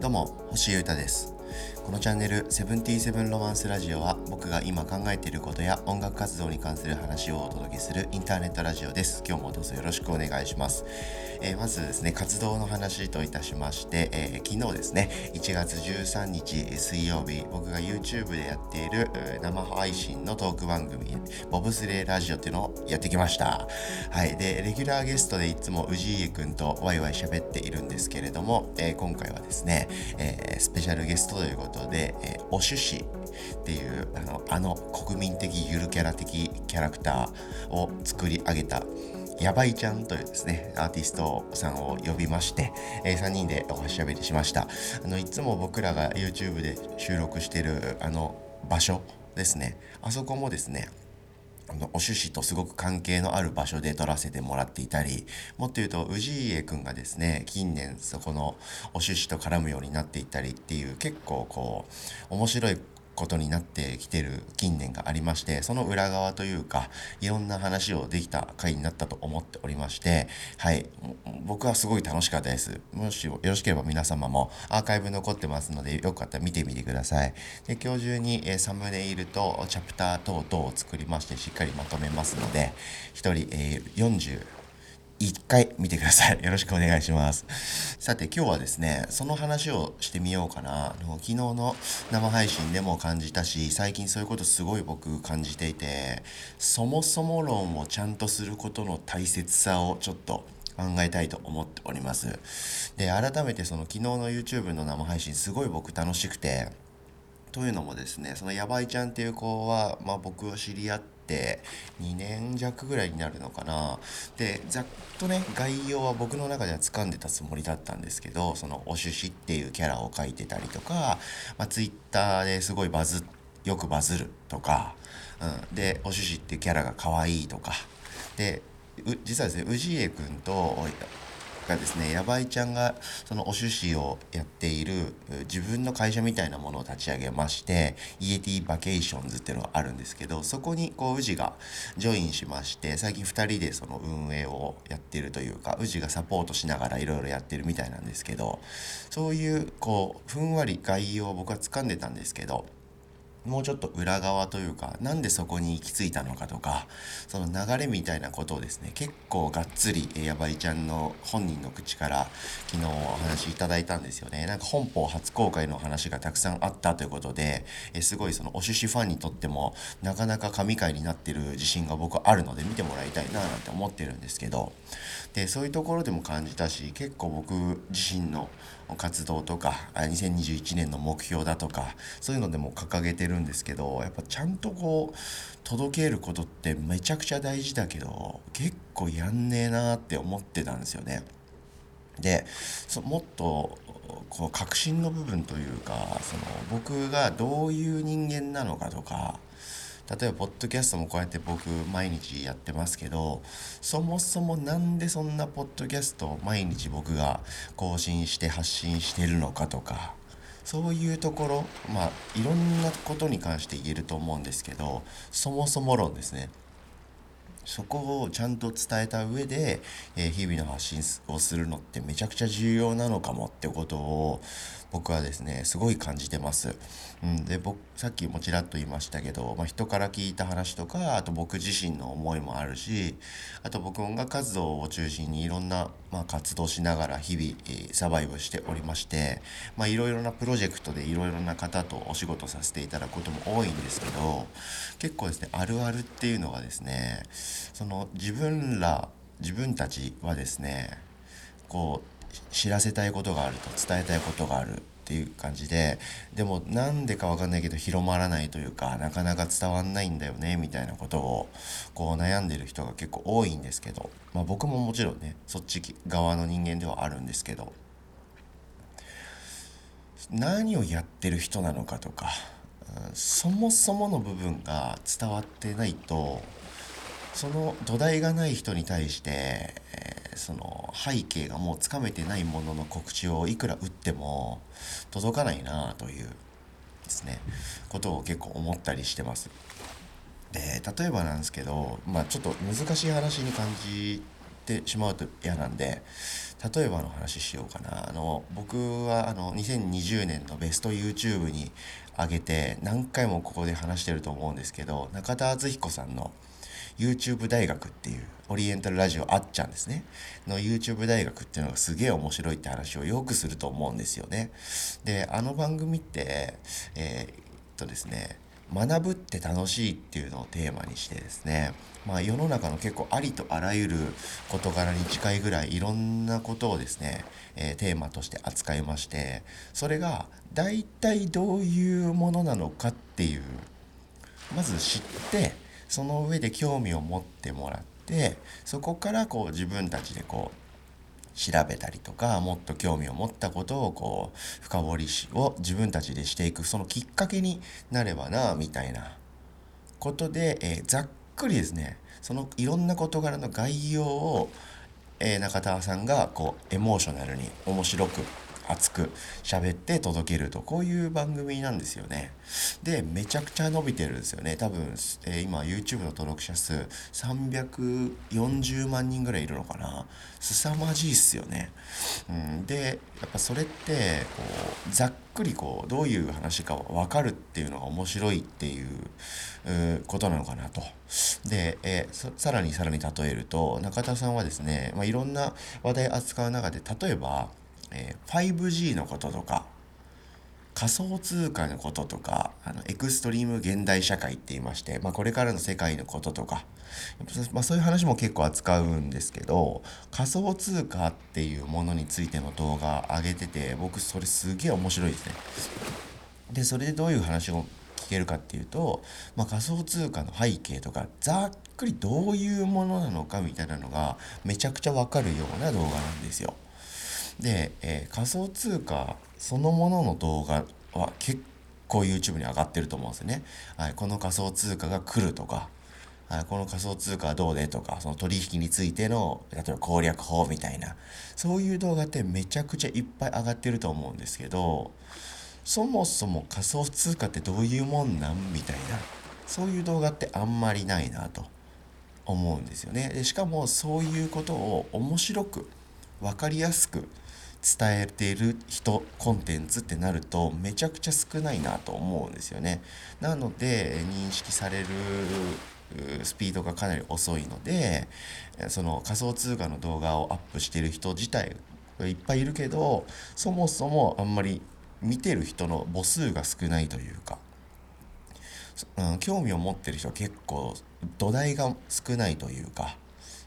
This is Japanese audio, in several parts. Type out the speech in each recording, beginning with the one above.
どうも星優太です。このチャンネル「セブンティーセブンロマンスラジオ」は僕が今考えていることや音楽活動に関する話をお届けするインターネットラジオです。今日もどうぞよろしくお願いします、えー、まずですね活動の話といたしまして、えー、昨日ですね1月13日水曜日僕が YouTube でやっている生配信のトーク番組ボブスレーラジオっていうのをやってきました。はい。でレギュラーゲストでいつも氏家くんとワイワイ喋っているんですけれども、えー、今回はですね、えスペシャルゲストということで、えー、お趣旨っていうあのあの国民的ゆるキャラ的キャラクターを作り上げたやばいちゃんというですね、アーティストさんを呼びまして、えー、3人でおしゃべりしました。あの、いつも僕らが YouTube で収録してるあの場所ですね、あそこもですね、のお趣旨とすごく関係のある場所で撮らせてもらっていたりもっと言うと氏家くんがですね近年そこのお趣旨と絡むようになっていったりっていう結構こう面白いことになってきてる近年がありましてその裏側というかいろんな話をできた回になったと思っておりましてはい。僕はすごい楽しかったです。もしよろしければ皆様もアーカイブ残ってますのでよかったら見てみてください。で今日中に、えサムネイルとチャプター等々を作りましてしっかりまとめますので1人、えー、40一回見てください。よろしくお願いします。さて今日はですね、その話をしてみようかな。昨日の生配信でも感じたし、最近そういうことすごい僕感じていて、そもそも論をちゃんとすることの大切さをちょっと考えたいと思っております。で、改めてその昨日の YouTube の生配信すごい僕楽しくて、というのもですね、そのやばいちゃんっていう子は、まあ僕を知り合って2年弱ぐらいになるのかな。でざっとね概要は僕の中では掴んでたつもりだったんですけどそのおしゅしっていうキャラを描いてたりとか、まあ、Twitter ですごいバズよくバズるとか、うん、でおしゅしっていうキャラが可愛いとか。で実はですね氏家君とがですねやばいちゃんがそのおしゅしをやっている自分の会社みたいなものを立ち上げまして Yeti Vacations っていうのがあるんですけどそこにこう宇治がジョインしまして最近2人でその運営をやってるというか宇治がサポートしながらいろいろやってるみたいなんですけどそういうこうふんわり概要を僕は掴んでたんですけどもうちょっと裏側というかなんでそこに行き着いたのかとかその流れみたいなことをですね結構がっつりやばいちゃんの本人の口から昨日お話いただいたんですよね。なんか本邦初公開の話がたくさんあったということでえすごいそのお趣旨ファンにとってもなかなか神回になってる自信が僕あるので見てもらいたいななんて思ってるんですけどでそういうところでも感じたし結構僕自身の活動とか2021年の目標だとかそういうのでも掲げてるるんですけどやっぱちゃんとこう届けることってめちゃくちゃ大事だけど結構やんねえなって思ってたんですよね。でもっとこう確信の部分というかその僕がどういう人間なのかとか例えばポッドキャストもこうやって僕毎日やってますけどそもそも何でそんなポッドキャストを毎日僕が更新して発信してるのかとかそういうところまあいろんなことに関して言えると思うんですけどそもそも論ですね。そこをちゃんと伝えた上で、えー、日々の発信をするのってめちゃくちゃ重要なのかもってことを僕はですねすごい感じてます。うん、で僕さっきもちらっと言いましたけど、まあ、人から聞いた話とかあと僕自身の思いもあるしあと僕音楽活動を中心にいろんな、まあ、活動しながら日々、えー、サバイブしておりましていろいろなプロジェクトでいろいろな方とお仕事させていただくことも多いんですけど結構ですねあるあるっていうのがですねその自分ら自分たちはですねこう知らせたいことがあると伝えたいことがあるっていう感じででもなんでかわかんないけど広まらないというかなかなか伝わんないんだよねみたいなことをこう悩んでる人が結構多いんですけど、まあ、僕ももちろんねそっち側の人間ではあるんですけど何をやってる人なのかとかうんそもそもの部分が伝わってないとその土台がない人に対して、えー、その背景がもうつかめてないものの告知をいくら打っても届かないなというですねことを結構思ったりしてます。で例えばなんですけどまあちょっと難しい話に感じてしまうと嫌なんで例えばの話しようかなあの僕はあの2020年のベスト YouTube に上げて何回もここで話してると思うんですけど中田敦彦さんの YouTube 大学っていうオリエンタルラジオあっちゃんですね。の YouTube 大学っていうのがすげえ面白いって話をよくすると思うんですよね。であの番組ってえー、っとですね学ぶって楽しいっていうのをテーマにしてですねまあ世の中の結構ありとあらゆる事柄に近いぐらいいろんなことをですね、えー、テーマとして扱いましてそれが大体どういうものなのかっていうまず知ってその上で興味を持ってもらってそこからこう自分たちでこう調べたりとかもっと興味を持ったことをこう深掘りしを自分たちでしていくそのきっかけになればなみたいなことで、えー、ざっくりですねそのいろんな事柄の概要を、えー、中田さんがこうエモーショナルに面白く熱く喋って届けるとこういう番組なんですよね。でめちゃくちゃ伸びてるんですよね。多分、えー、今 YouTube の登録者数340万人ぐらいいるのかな。凄まじいっすよね、うん、でやっぱそれってこうざっくりこうどういう話か分かるっていうのが面白いっていうことなのかなと。で、えー、さらにさらに例えると中田さんはですね、まあ、いろんな話題扱う中で例えばえ、5G のこととか仮想通貨のこととかあのエクストリーム現代社会って言いまして、まあ、これからの世界のこととか、まあ、そういう話も結構扱うんですけど仮想通貨っていうものについての動画上げてて僕それすげえ面白いですね。でそれでどういう話を聞けるかっていうと、まあ、仮想通貨の背景とかざっくりどういうものなのかみたいなのがめちゃくちゃわかるような動画なんですよ。で、えー、仮想通貨そのものの動画は結構 YouTube に上がってると思うんですよね。はい、この仮想通貨が来るとか、はい、この仮想通貨はどうでとか、その取引についての、例えば攻略法みたいな、そういう動画ってめちゃくちゃいっぱい上がってると思うんですけど、そもそも仮想通貨ってどういうもんなんみたいな、そういう動画ってあんまりないなと思うんですよね。でしかもそういうことを面白く、分かりやすく伝えている人コンテンツってなるとめちゃくちゃ少ないなと思うんですよね。なので認識されるスピードがかなり遅いのでその仮想通貨の動画をアップしてる人自体いっぱいいるけどそもそもあんまり見てる人の母数が少ないというか、うん、興味を持ってる人は結構土台が少ないというか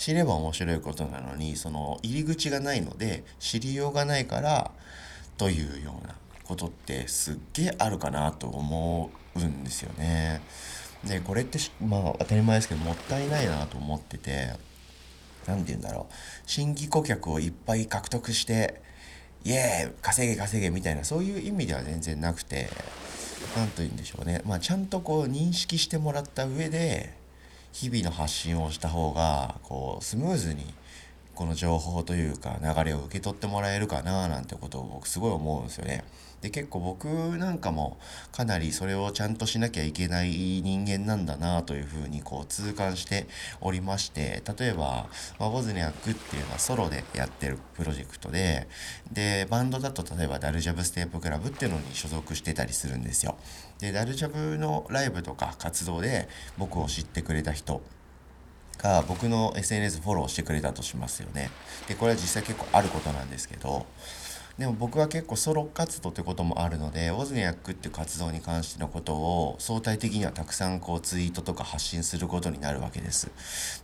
知れば面白いことなのにその入り口がないので知りようがないからというようなことってすっげえあるかなと思うんですよね。でこれってまあ当たり前ですけどもったいないなと思ってて何て言うんだろう新規顧客をいっぱい獲得してイエーイ稼げ稼げみたいなそういう意味では全然なくて何と言うんでしょうねまあちゃんとこう認識してもらった上で日々の発信をした方がこうスムーズにこの情報というか流れを受け取ってもらえるかななんてことを僕すごい思うんですよね。で結構僕なんかもかなりそれをちゃんとしなきゃいけない人間なんだなというふうにこう痛感しておりまして例えば、まあ、ボズニャックっていうのはソロでやってるプロジェクトででバンドだと例えばダルジャブステープクラブっていうのに所属してたりするんですよ。でダルジャブのライブとか活動で僕を知ってくれた人が僕の SNS フォローしてくれたとしますよね。でこれは実際結構あることなんですけどでも僕は結構ソロ活動ってこともあるのでウォズニャックっていう活動に関してのことを相対的にはたくさんこうツイートとか発信することになるわけです。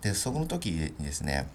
でその時にですね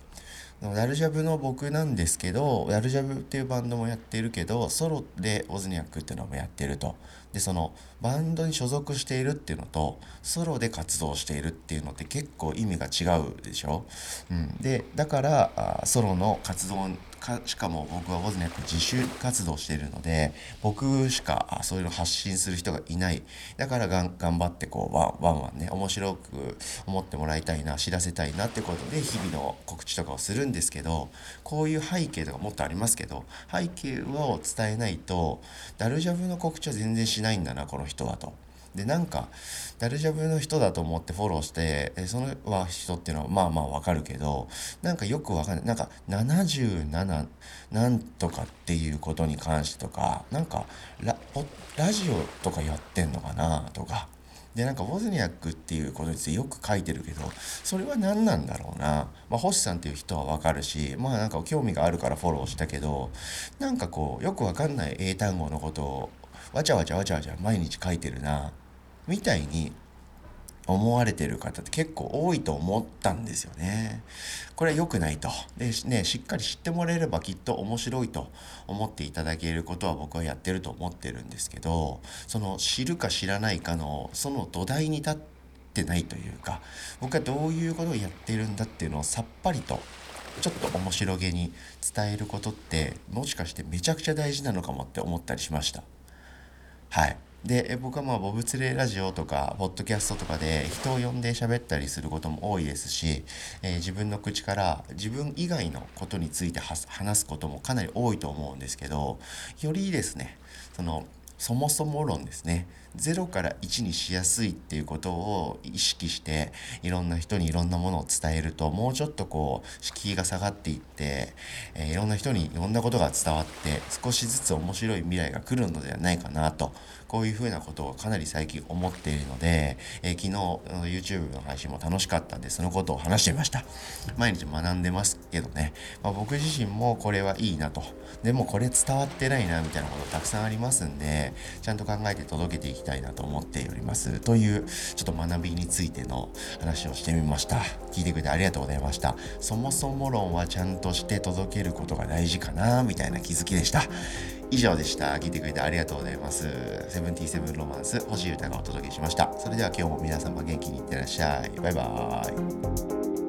ダルジャブの僕なんですけどダルジャブっていうバンドもやってるけどソロでオズニャックっていうのもやってると。でそのバンドに所属しているっていうのとソロで活動しているっていうのって結構意味が違うでしょ、うん、でだからソロの活動かしかも僕はウォズニャック自主活動しているので僕しかそういうの発信する人がいないだからがん頑張ってこうワンワンワンね面白く思ってもらいたいな知らせたいなってことで日々の告知とかをするんですけどこういう背景とかもっとありますけど背景を伝えないとダルジャブの告知は全然しないんだなこの人はと。でなんかダルジャブの人だと思ってフォローしてえそのは人っていうのはまあまあわかるけどなんかよくわかんない。なんか77なんとかっていうことに関してとかなんかララジオとかやってんのかなとか。でなんかウォズニャックっていうことについてよく書いてるけどそれは何なんだろうな、まあ、星さんっていう人はわかるしまあなんか興味があるからフォローしたけどなんかこうよくわかんない英単語のことをわちゃわちゃわちゃわちゃ毎日書いてるな。みたいに思われてる方って結構多いと思ったんですよね。これは良くないと。で、ね、しっかり知ってもらえればきっと面白いと思っていただけることは僕はやってると思ってるんですけど、その知るか知らないかのその土台に立ってないというか、僕はどういうことをやってるんだっていうのをさっぱりとちょっと面白げに伝えることってもしかしてめちゃくちゃ大事なのかもって思ったりしました。はい。で僕はまあボブツレーラジオとかポッドキャストとかで人を呼んで喋ったりすることも多いですし、えー、自分の口から自分以外のことについて話すこともかなり多いと思うんですけどよりですねそのそもそも論ですね。0から1にしやすいっていうことを意識していろんな人にいろんなものを伝えるともうちょっとこう敷居が下がっていって、えー、いろんな人にいろんなことが伝わって少しずつ面白い未来が来るのではないかなとこういうふうなことをかなり最近思っているので、えー、昨日 YouTube の配信も楽しかったんでそのことを話してみました。毎日学んでますけどね、まあ、僕自身もこれはいいなと。でもこれ伝わってないなみたいなことたくさんありますんでちゃんと考えて届けていきたいなと思っております。というちょっと学びについての話をしてみました。聞いてくれてありがとうございました。そもそも論はちゃんとして届けることが大事かなみたいな気づきでした。以上でした。聞いてくれてありがとうございます。セブンティーセブンロマンス星歌がお届けしました。それでは今日も皆様元気にいってらっしゃい。バイバーイ。